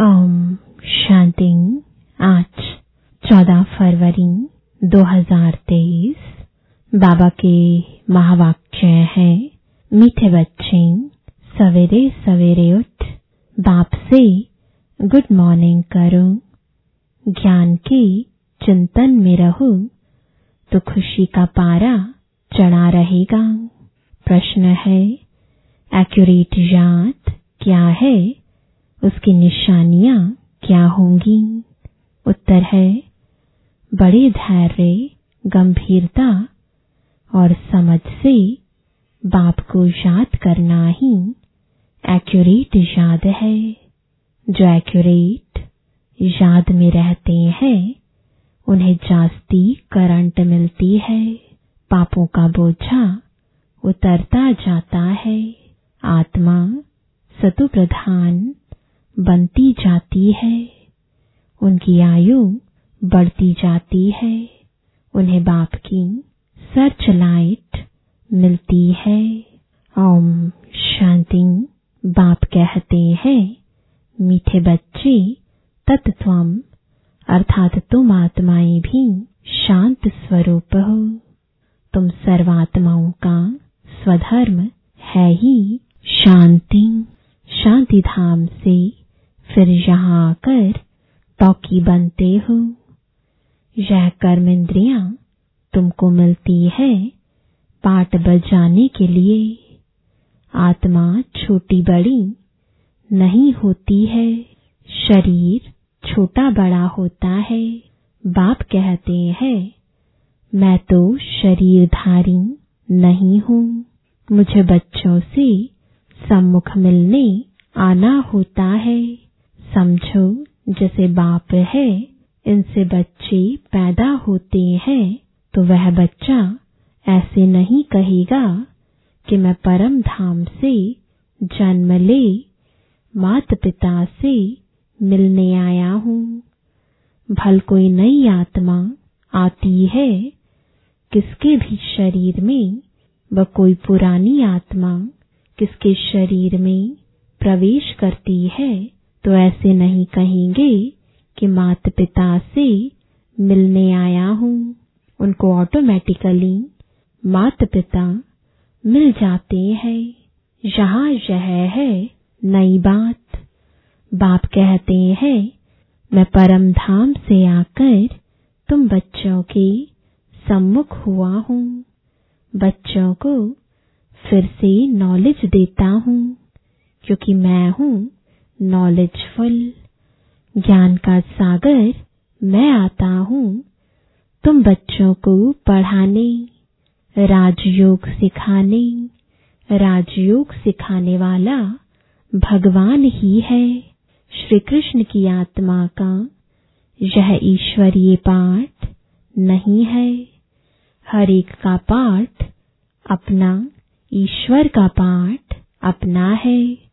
ओम शांति। आज 14 फरवरी 2023 बाबा के महावाक्य हैं, मीठे बच्चे, सवेरे सवेरे उठ, बाप से गुड मॉर्निंग करो। ज्ञान के चिंतन में रहो तो खुशी का पारा चढ़ा रहेगा। प्रश्न है, एक्यूरेट याद क्या है? उसकी निशानियाँ क्या होंगी? उत्तर है, बड़े धैर्य, गंभीरता और समझ से बाप को याद करना ही एक्यूरेट याद है। जो एक्यूरेट याद में रहते हैं, उन्हें जास्ती करंट मिलती है। पापों का बोझा उतरता जाता है। आत्मा सतु प्रधान बनती जाती है। उनकी आयु बढ़ती जाती है। उन्हें बाप की सर्च लाइट मिलती है। ओम शांति बाप कहते हैं, मीठे बच्चे तत्वम अर्थात तुम आत्माएँ भी शांत स्वरूप हो। तुम सर्वात्माओं का स्वधर्म है ही शांति। शांति धाम से फिर यहाँ आकर टॉकी बनते हो। यह कर्म इंद्रियाँ तुमको मिलती है पाठ बजाने के लिए। आत्मा छोटी बड़ी नहीं होती है, शरीर छोटा बड़ा होता है। बाप कहते हैं, मैं तो शरीरधारी नहीं हूँ। मुझे बच्चों से सम्मुख मिलने आना होता है। समझो, जैसे बाप है, इनसे बच्चे पैदा होते हैं तो वह बच्चा ऐसे नहीं कहेगा कि मैं परम धाम से जन्म ले मात पिता से मिलने आया हूँ। भल कोई नई आत्मा आती है, किसके भी शरीर में, व कोई पुरानी आत्मा किसके शरीर में प्रवेश करती है। तो ऐसे नहीं कहेंगे कि माता पिता से मिलने आया हूँ। उनको ऑटोमेटिकली माता पिता मिल जाते हैं। यहाँ यह है, नई बात। बाप कहते हैं, मैं परम धाम से आकर तुम बच्चों के सम्मुख हुआ हूँ। बच्चों को फिर से नॉलेज देता हूँ, क्योंकि मैं हूँ नॉलेजफुल ज्ञान का सागर, मैं आता हूँ। तुम बच्चों को पढ़ाने, राजयोग सिखाने राजयोग सिखाने वाला भगवान ही है। श्री कृष्ण की आत्मा का यह ईश्वरीय पाठ नहीं है। हर एक का पाठ अपना, ईश्वर का पाठ अपना है।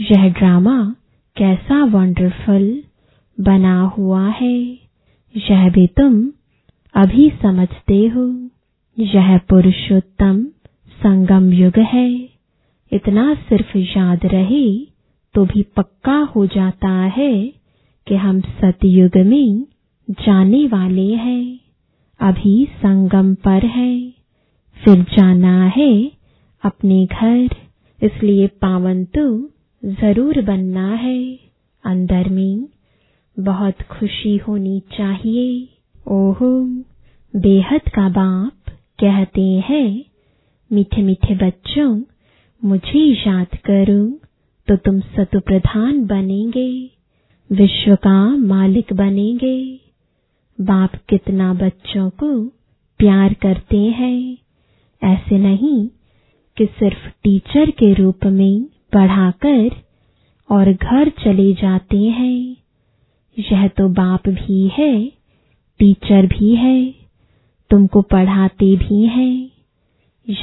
यह ड्रामा कैसा वंडरफुल बना हुआ है? यह भी तुम अभी समझते हो। यह पुरुषोत्तम संगम युग है। इतना सिर्फ़ याद रहे तो भी पक्का हो जाता है कि हम सतयुग में जाने वाले हैं। अभी संगम पर है। फिर जाना है अपने घर, इसलिए पावन तो ज़रूर बनना है। अंदर में बहुत खुशी होनी चाहिए। ओहो, बेहद का बाप कहते हैं, मीठे मीठे बच्चों, मुझे याद करो तो तुम सतु प्रधान बनेंगे, विश्व का मालिक बनेंगे। बाप कितना बच्चों को प्यार करते हैं। ऐसे नहीं कि सिर्फ़ टीचर के रूप में पढ़ाकर और घर चले जाते हैं। यह तो बाप भी है, टीचर भी है, तुमको पढ़ाते भी हैं,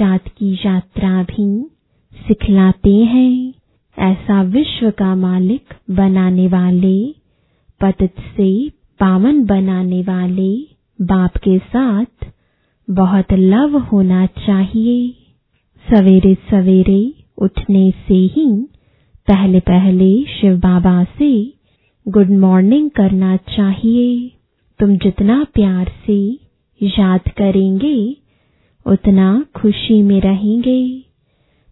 याद की यात्रा भी सिखलाते हैं। ऐसा विश्व का मालिक बनाने वाले, पतित से पावन बनाने वाले बाप के साथ बहुत लव होना चाहिए। सवेरे सवेरे उठने से ही पहले पहले शिव बाबा से गुड मॉर्निंग करना चाहिए। तुम जितना प्यार से याद करेंगे, उतना खुशी में रहेंगे।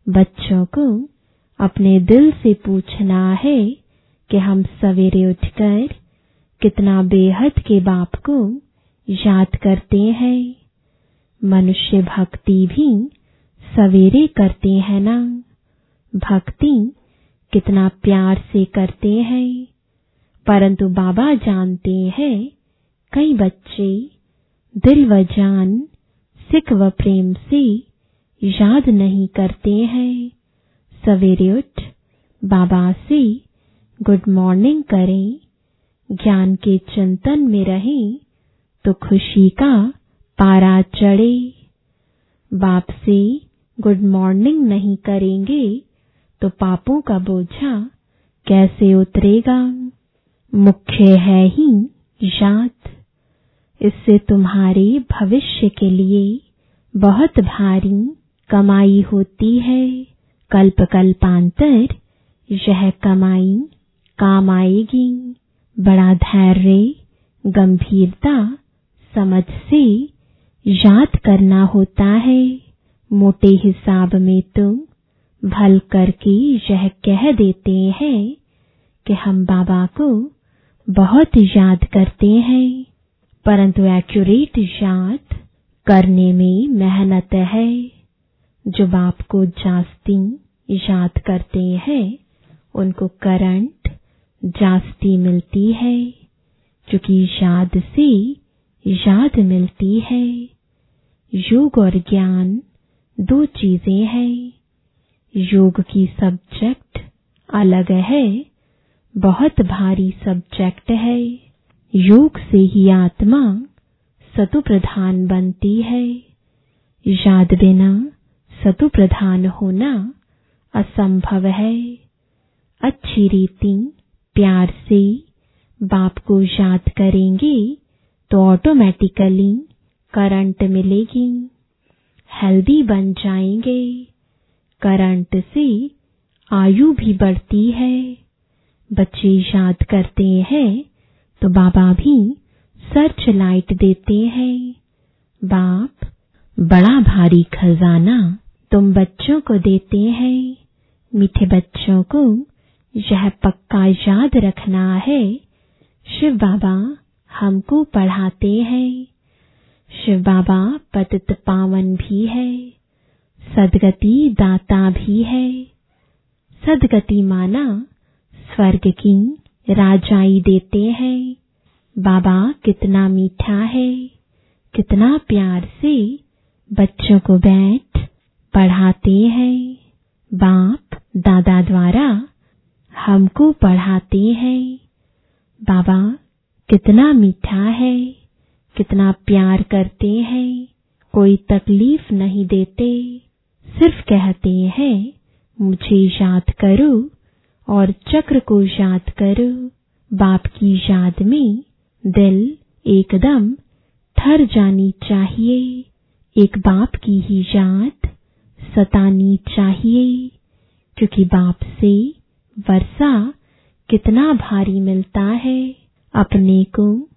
बच्चों को अपने दिल से पूछना है कि हम सवेरे उठकर कितना बेहद के बाप को याद करते हैं। मनुष्य भक्ति भी सवेरे करते हैं ना? भक्ति कितना प्यार से करते हैं। परंतु बाबा जानते हैं, कई बच्चे दिल व जान, सिख व प्रेम से याद नहीं करते हैं। सवेरे उठ बाबा से गुड मॉर्निंग करें, ज्ञान के चिंतन में रहें तो खुशी का पारा चढ़े। बाप से गुड मॉर्निंग नहीं करेंगे तो पापों का बोझा कैसे उतरेगा? मुख्य है ही याद इससे तुम्हारे भविष्य के लिए बहुत भारी कमाई होती है। कल्प कल्पांतर यह कमाई काम आएगी। बड़ा धैर्य, गंभीरता समझ से याद करना होता है। मोटे हिसाब में तुम भल करके यह कह देते हैं कि हम बाबा को बहुत याद करते हैं। परंतु एक्यूरेट याद करने में मेहनत है। जो बाप को जास्ती याद करते हैं, उनको करंट जास्ती मिलती है। क्योंकि याद से याद मिलती है। योग और ज्ञान दो चीज़ें हैं। योग की सब्जेक्ट अलग है, बहुत भारी सब्जेक्ट है। योग से ही आत्मा सतु प्रधान बनती है। याद बिना सतु प्रधान होना असंभव है। अच्छी रीति, प्यार से बाप को याद करेंगे तो ऑटोमेटिकली करंट मिलेगी। हेल्दी बन जाएँगे। करंट से आयु भी बढ़ती है। बच्चे याद करते हैं तो बाबा भी सर्च लाइट देते हैं। बाप, बड़ा भारी खजाना तुम बच्चों को देते हैं। मीठे बच्चों को यह पक्का याद रखना है। शिव बाबा हमको पढ़ाते हैं। शिव बाबा पतित पावन भी है। सदगति दाता भी है। सदगति माना स्वर्ग की राजाई देते हैं। बाबा कितना मीठा है, कितना प्यार से बच्चों को बैठ पढ़ाते हैं। बाप दादा द्वारा हमको पढ़ाते हैं। बाबा कितना मीठा है, कितना प्यार करते हैं। कोई तकलीफ़ नहीं देते। सिर्फ़ कहते हैं, मुझे याद करो और चक्र को याद करो। बाप की याद में दिल एकदम ठर जानी चाहिए। एक बाप की ही याद सतानी चाहिए, क्योंकि बाप से वर्षा कितना भारी मिलता है। अपने को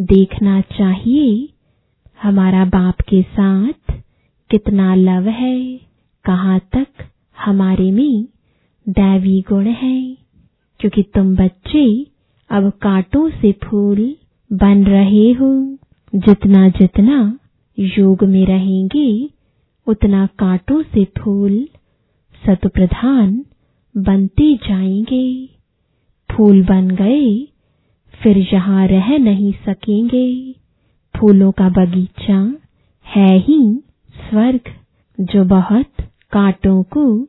देखना चाहिए, हमारा बाप के साथ कितना लव है। कहाँ तक हमारे में दैवी गुण है? क्योंकि तुम बच्चे अब कांटों से फूल बन रहे हो। जितना जितना योग में रहेंगे, उतना कांटों से फूल सतप्रधान बनते जाएँगे। फूल बन गए, फिर यहाँ रह नहीं सकेंगे। फूलों का बगीचा है ही स्वर्ग, जो बहुत कांटों को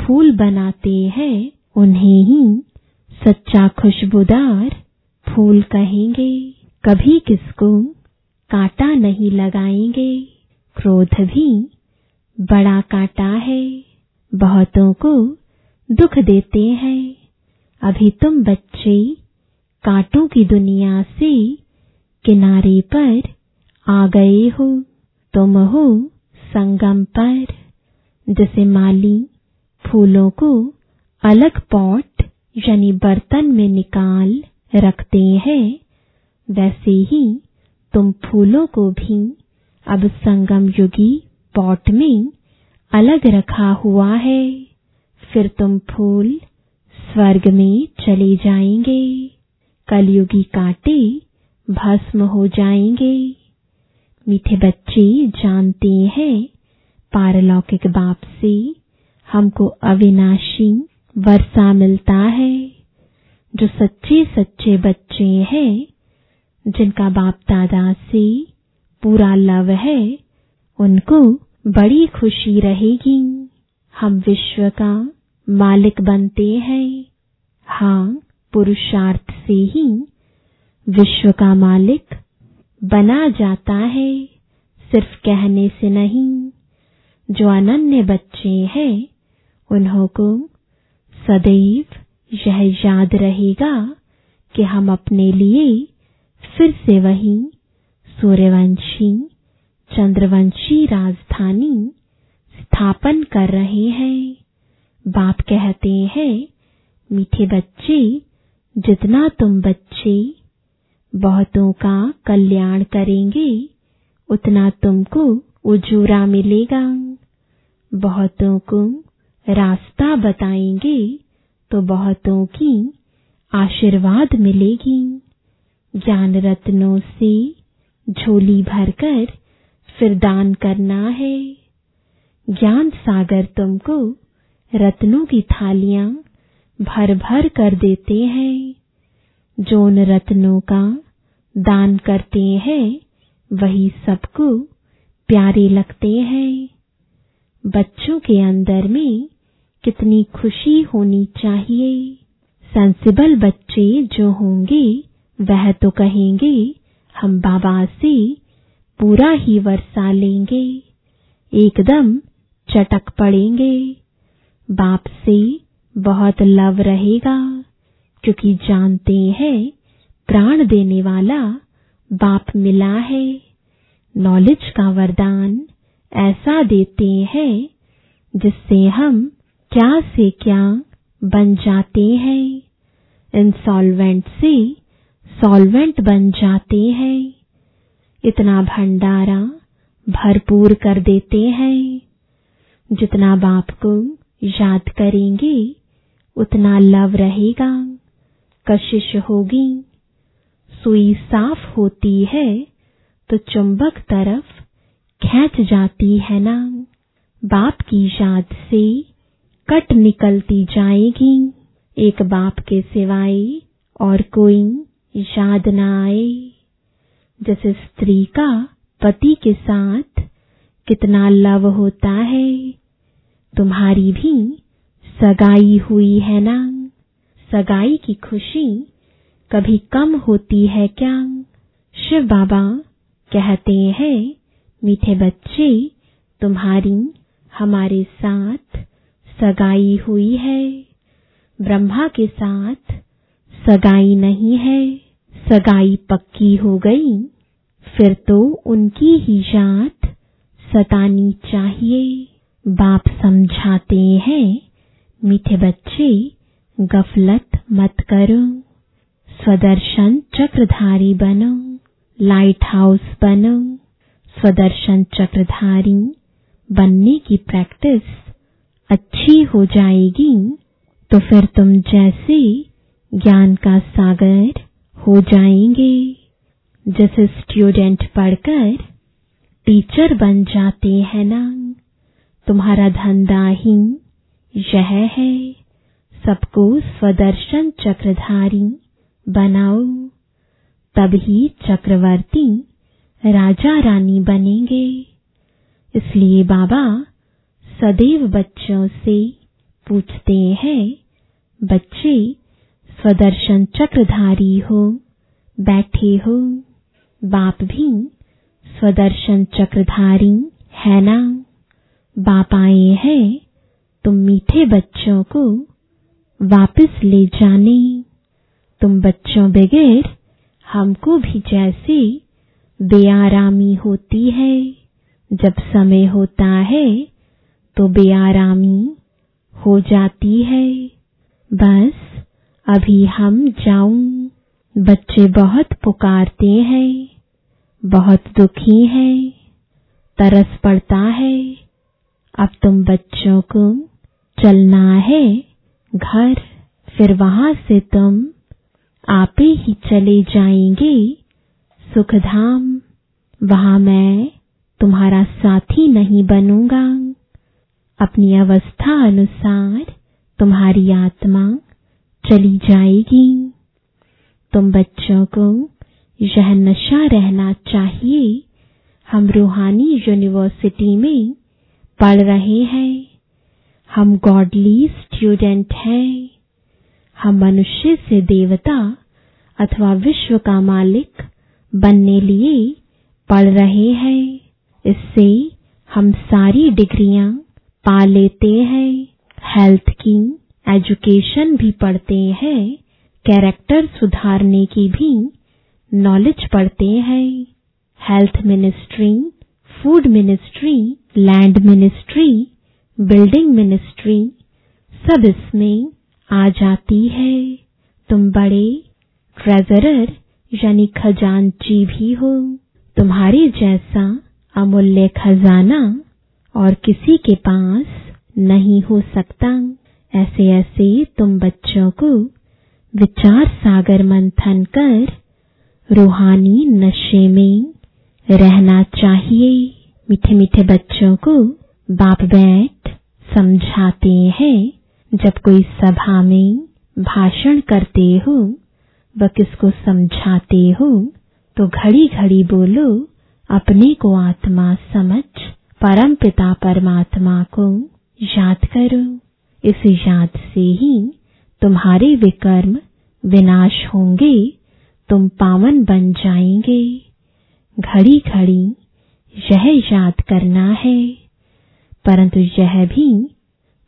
फूल बनाते हैं, उन्हें ही सच्चा खुशबूदार फूल कहेंगे। कभी किसको कांटा नहीं लगाएँगे। क्रोध भी बड़ा कांटा है। बहुतों को दुख देते हैं। अभी तुम बच्चे कांटों की दुनिया से किनारे पर आ गए हो। तुम हो संगम पर। जैसे माली, फूलों को अलग पॉट यानी बर्तन में निकाल रखते हैं, वैसे ही तुम फूलों को भी अब संगम युगी पॉट में अलग रखा हुआ है। फिर तुम फूल स्वर्ग में चले जाएँगे, कलयुगी कांटे भस्म हो जाएँगे। मीठे बच्चे जानते हैं पारलौकिक बाप से हमको अविनाशी वर्षा मिलता है, जो सच्चे सच्चे बच्चे हैं, जिनका बाप दादा से पूरा लव है, उनको बड़ी खुशी रहेगी। हम विश्व का मालिक बनते हैं। हाँ पुरुषार्थ से ही विश्व का मालिक बना जाता है, सिर्फ़ कहने से नहीं। जो अनन्य बच्चे हैं उन्हों को सदैव यह याद रहेगा कि हम अपने लिए फिर से वही सूर्यवंशी, चंद्रवंशी राजधानी स्थापन कर रहे हैं। बाप कहते हैं, मीठे बच्चे, जितना तुम बच्चे बहुतों का कल्याण करेंगे, उतना तुमको उजूरा मिलेगा। बहुतों को रास्ता बताएँगे तो बहुतों की आशीर्वाद मिलेगी। ज्ञान रत्नों से झोली भरकर फिर दान करना है। ज्ञान सागर तुमको रत्नों की थालियाँ भर भर कर देते हैं। जो उन रत्नों का दान करते हैं, वही सबको प्यारे लगते हैं। बच्चों के अंदर में कितनी खुशी होनी चाहिए। सेंसिबल बच्चे जो होंगे, वह तो कहेंगे, हम बाबा से पूरा ही वर्षा लेंगे। एकदम चटक पड़ेंगे। बाप से बहुत लव रहेगा, क्योंकि जानते हैं, प्राण देने वाला बाप मिला है। नॉलेज का वरदान ऐसा देते हैं, जिससे हम क्या से क्या बन जाते हैं। इंसॉल्वेंट से सॉल्वेंट बन जाते हैं। इतना भंडारा भरपूर कर देते हैं। जितना बाप को याद करेंगे, उतना लव रहेगा। कशिश होगी। सुई साफ़ होती है तो चुंबक तरफ़ खेच जाती है ना। बाप की याद से कट निकलती जाएगी। एक बाप के सिवाय और कोई याद न आए। जैसे स्त्री का पति के साथ कितना लव होता है, तुम्हारी भी सगाई हुई है ना। सगाई की खुशी कभी कम होती है क्या? शिव बाबा कहते हैं मीठे बच्चे, तुम्हारी, हमारे साथ सगाई हुई है। ब्रह्मा के साथ सगाई नहीं है। सगाई पक्की हो गई। फिर तो उनकी ही जात सतानी चाहिए। बाप समझाते हैं, मीठे बच्चे, गफलत मत करो। स्वदर्शन चक्रधारी बनो। लाइट हाउस बनो। स्वदर्शन चक्रधारी, बनने की प्रैक्टिस अच्छी हो जाएगी तो फिर तुम जैसे ज्ञान का सागर हो जाएँगे। जैसे स्टूडेंट पढ़कर टीचर बन जाते हैं ना, तुम्हारा धंधा ही यह है। सबको स्वदर्शन चक्रधारी बनाओ, तभी चक्रवर्ती राजा रानी बनेंगे। इसलिए बाबा सदैव बच्चों से पूछते हैं, बच्चे स्वदर्शन चक्रधारी हो, बैठे हो, बाप भी स्वदर्शन चक्रधारी है ना? बाप आए हैं, तुम मीठे बच्चों को वापस ले जाने। तुम बच्चों बगैर हमको भी जैसे बेआरामी होती है। जब समय होता है तो बेआरामी हो जाती है। बस अभी हम जाऊँ। बच्चे बहुत पुकारते हैं, बहुत दुखी हैं, तरस पड़ता है। अब तुम बच्चों को चलना है घर, फिर वहाँ से तुम आपे ही चले जाएँगे। सुखधाम, वहाँ मैं तुम्हारा साथी नहीं बनूँगा। अपनी अवस्था अनुसार तुम्हारी आत्मा चली जाएगी। तुम बच्चों को यह नशा रहना चाहिए। हम रूहानी यूनिवर्सिटी में पढ़ रहे हैं। हम गॉडली स्टूडेंट हैं। हम मनुष्य से देवता अथवा विश्व का मालिक बनने लिए पढ़ रहे हैं। इससे हम सारी डिग्रियाँ पा लेते हैं। हेल्थ की एजुकेशन भी पढ़ते हैं। कैरेक्टर सुधारने की भी नॉलेज पढ़ते हैं। Health ministry, food ministry, land ministry, building ministry, सब इसमें आ जाती है। तुम बड़े ट्रेजरर यानी खजानची भी हो। तुम्हारे जैसा अमूल्य खजाना और किसी के पास नहीं हो सकता। ऐसे ऐसे तुम बच्चों को विचार सागर मंथन कर रूहानी नशे में रहना चाहिए। मीठे मीठे बच्चों को बाप बैठ समझाते हैं। जब कोई सभा में भाषण करते हो व किसको समझाते हो तो घड़ी घड़ी बोलो, अपने को आत्मा समझ परम पिता परमात्मा को याद करो। इस याद से ही तुम्हारे विकर्म विनाश होंगे, तुम पावन बन जाएँगे। घड़ी घड़ी यह याद करना है, परंतु यह भी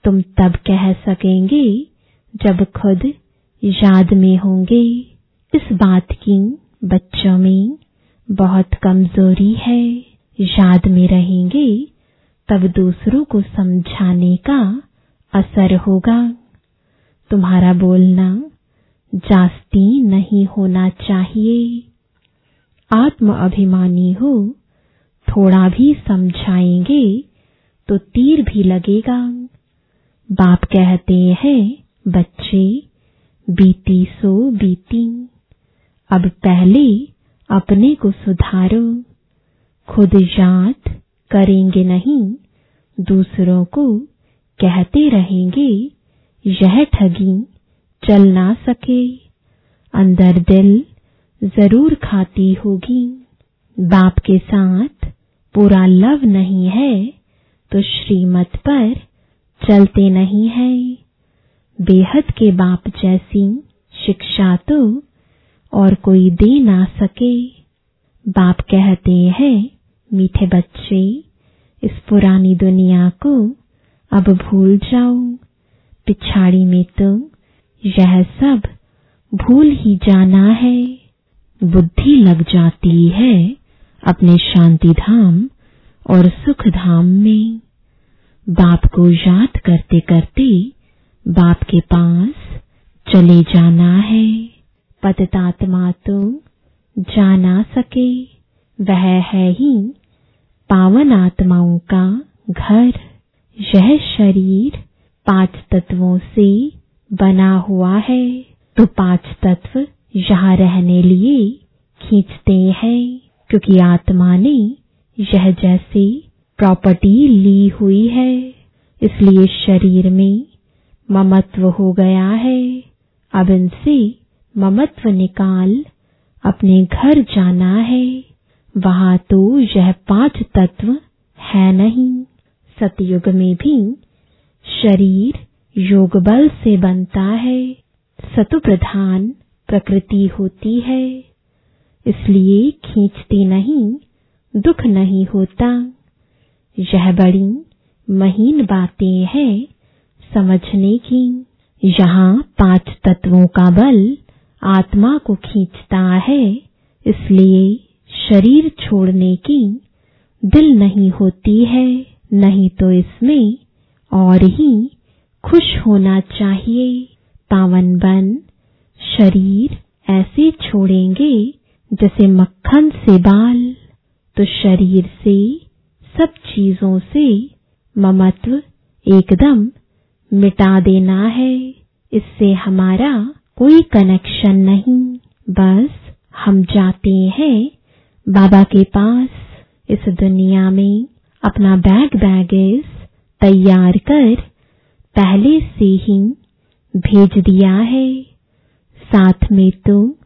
तुम तब कह सकेंगे, जब खुद याद में होंगे। इस बात की बच्चों में बहुत कमज़ोरी है। याद में रहेंगे, तब दूसरों को समझाने का असर होगा। तुम्हारा बोलना जास्ती नहीं होना चाहिए। आत्म अभिमानी हो, थोड़ा भी समझाएँगे तो तीर भी लगेगा। बाप कहते हैं, बच्चे, बीती सो बीती। अब पहले अपने को सुधारो। खुद याद करेंगे नहीं, दूसरों को कहते रहेंगे, यह ठगी चल ना सके। अंदर दिल ज़रूर खाती होगी। बाप के साथ पूरा लव नहीं है तो श्रीमत पर चलते नहीं है। बेहद के बाप जैसी शिक्षा तो और कोई दे ना सके। बाप कहते हैं, मीठे बच्चे, इस पुरानी दुनिया को अब भूल जाओ। पिछाड़ी में तो यह सब भूल ही जाना है। बुद्धि लग जाती है अपने शांति धाम और सुख धाम में। बाप को याद करते करते बाप के पास चले जाना है। पततात्मा तो जाना सके। वह है ही पावन आत्माओं का घर। यह शरीर पाँच तत्वों से बना हुआ है। तो पाँच तत्व यहाँ रहने लिए खींचते हैं, क्योंकि आत्मा ने यह जैसी प्रॉपर्टी ली हुई है। इसलिए शरीर में ममत्व हो गया है। अब इनसे ममत्व निकाल, अपने घर जाना है। वहाँ तो यह पाँच तत्व है नहीं। सतयुग में भी शरीर योग बल से बनता है। सतु प्रधान प्रकृति होती है। इसलिए खींचती नहीं, दुख नहीं होता। यह बड़ी महीन बातें हैं समझने की। यहाँ पाँच तत्वों का बल आत्मा को खींचता है, इसलिए शरीर छोड़ने की दिल नहीं होती है, नहीं तो इसमें और ही खुश होना चाहिए। पावन बन, शरीर ऐसे छोड़ेंगे जैसे मक्खन से बाल तो शरीर से सब चीज़ों से ममत्व एकदम मिटा देना है। इससे हमारा कोई कनेक्शन नहीं। बस हम जाते हैं बाबा के पास। इस दुनिया में अपना बैग बैगेज तैयार कर पहले से ही भेज दिया है। साथ में तो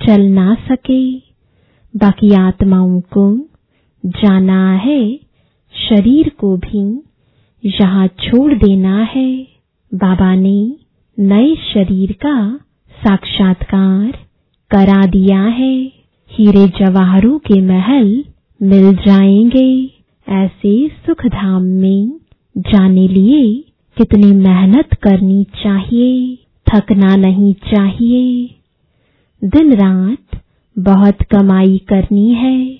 चल ना सके। बाकी आत्माओं को जाना है। शरीर को भी यहाँ छोड़ देना है। बाबा ने नए शरीर का साक्षात्कार करा दिया है। हीरे जवाहरों के महल मिल जाएँगे। ऐसे सुख धाम में जाने लिए कितनी मेहनत करनी चाहिए, थकना नहीं चाहिए। दिन रात बहुत कमाई करनी है।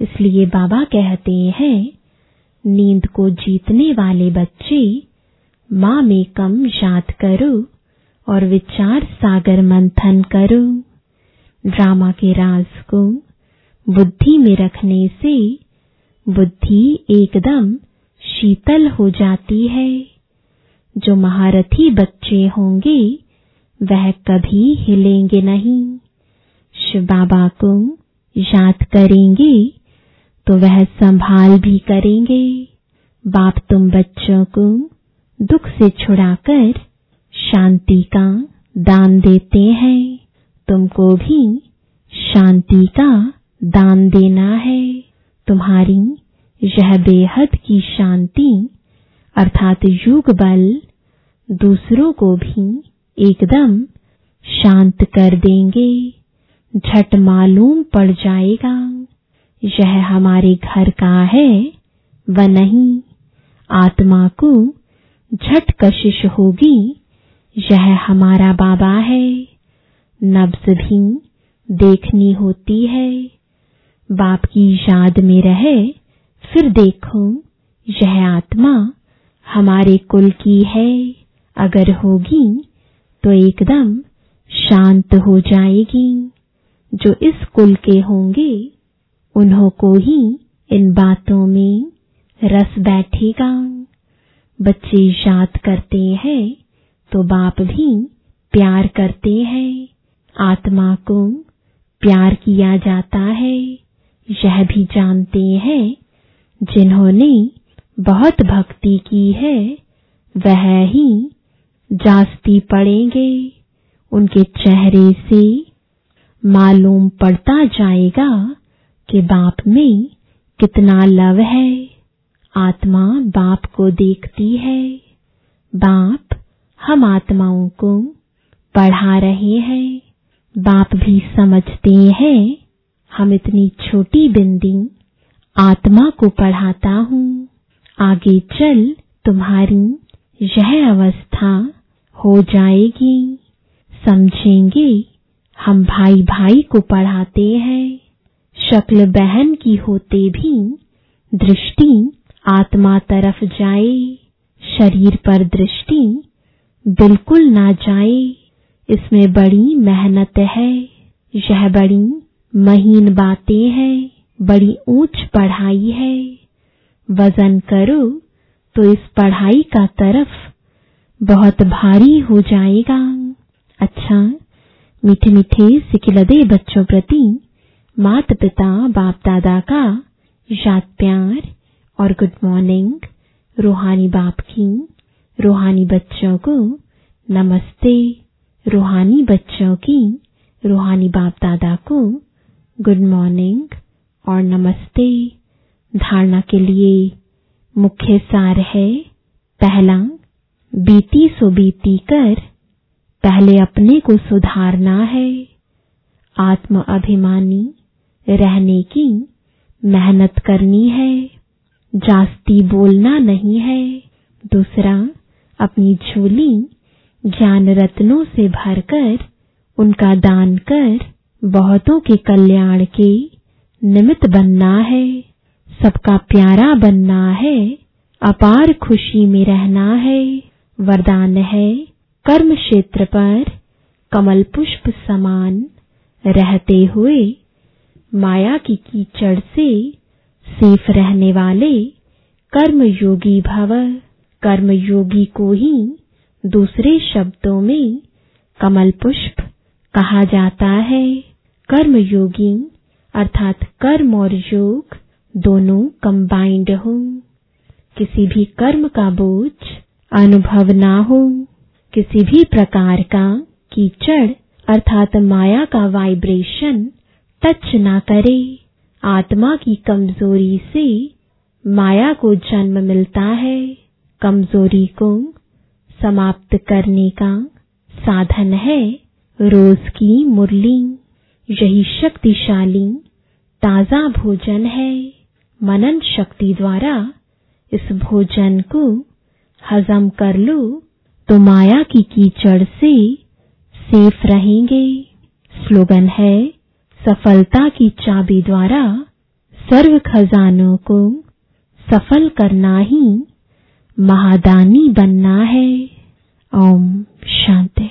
इसलिए बाबा कहते हैं, नींद को जीतने वाले बच्चे माँ में कम याद करो। और विचार सागर मंथन करो। ड्रामा के राज को बुद्धि में रखने से बुद्धि एकदम शीतल हो जाती है। जो महारथी बच्चे होंगे, वह कभी हिलेंगे नहीं। शिव बाबा को याद करेंगे तो वह संभाल भी करेंगे। बाप तुम बच्चों को दुख से छुड़ाकर शांति का दान देते हैं। तुमको भी शांति का दान देना है। तुम्हारी यह बेहद की शांति, अर्थात युग बल, दूसरों को भी एकदम शांत कर देंगे। झट मालूम पड़ जाएगा, यह हमारे घर का है व नहीं। आत्मा को झट कशिश होगी यह हमारा बाबा है। नब्ज भी देखनी होती है। बाप की याद में रहे, फिर देखो, यह आत्मा हमारे कुल की है। अगर होगी तो एकदम शांत हो जाएगी। जो इस कुल के होंगे, उन्हों को ही इन बातों में रस बैठेगा। बच्चे याद करते हैं तो बाप भी प्यार करते हैं। आत्मा को प्यार किया जाता है। यह भी जानते हैं, जिन्होंने बहुत भक्ति की है, वह ही जास्ती पड़ेंगे। उनके चेहरे से मालूम पड़ता जाएगा कि बाप में कितना लव है। आत्मा बाप को देखती है। बाप हम आत्माओं को पढ़ा रहे हैं, बाप भी समझते हैं, हम इतनी छोटी बिंदी आत्मा को पढ़ाता हूँ, आगे चल तुम्हारी यह अवस्था हो जाएगी। समझेंगे, हम भाई भाई को पढ़ाते हैं, शक्ल बहन की होते भी दृष्टि आत्मा तरफ़ जाए, शरीर पर दृष्टि बिल्कुल ना जाए, इसमें बड़ी मेहनत है। यह बड़ी महीन बातें हैं, बड़ी ऊंच पढ़ाई है। वज़न करो तो इस पढ़ाई का तरफ़ बहुत भारी हो जाएगा। अच्छा मीठे मीठे सिकिलदे बच्चों प्रति मात पिता बाप दादा का याद प्यार और गुड मॉर्निंग रूहानी बाप की रूहानी बच्चों को नमस्ते। रूहानी बच्चों की रूहानी बाप दादा को गुड मॉर्निंग और नमस्ते। धारणा के लिए मुख्य सार है, पहला, बीती सो बीती कर, पहले अपने को सुधारना है। आत्म अभिमानी रहने की मेहनत करनी है, जास्ती बोलना नहीं है। दूसरा अपनी झोली ज्ञान रत्नों से भरकर, उनका दान कर, बहुतों के कल्याण के निमित्त बनना है। सबका प्यारा बनना है, अपार खुशी में रहना है। वरदान है कर्म क्षेत्र पर, कमल पुष्प समान रहते हुए, माया की कीचड़ से सेफ़ रहने वाले कर्म योगी भव। कर्मयोगी को ही दूसरे शब्दों में कमल पुष्प कहा जाता है। कर्मयोगी अर्थात कर्म और योग दोनों कंबाइंड हो। किसी भी कर्म का बोझ अनुभव ना हो। किसी भी प्रकार का कीचड़ अर्थात माया का वाइब्रेशन टच ना करे। आत्मा की कमज़ोरी से माया को जन्म मिलता है। कमज़ोरी को समाप्त करने का साधन है रोज की मुरली। यही शक्तिशाली ताज़ा भोजन है। मनन शक्ति द्वारा इस भोजन को हजम कर लो। तो माया की कीचड़ से सेफ़ रहेंगे। स्लोगन है, सफलता की चाबी द्वारा सर्व खजानों को सफल करना ही महादानी बनना है। ओम शांति।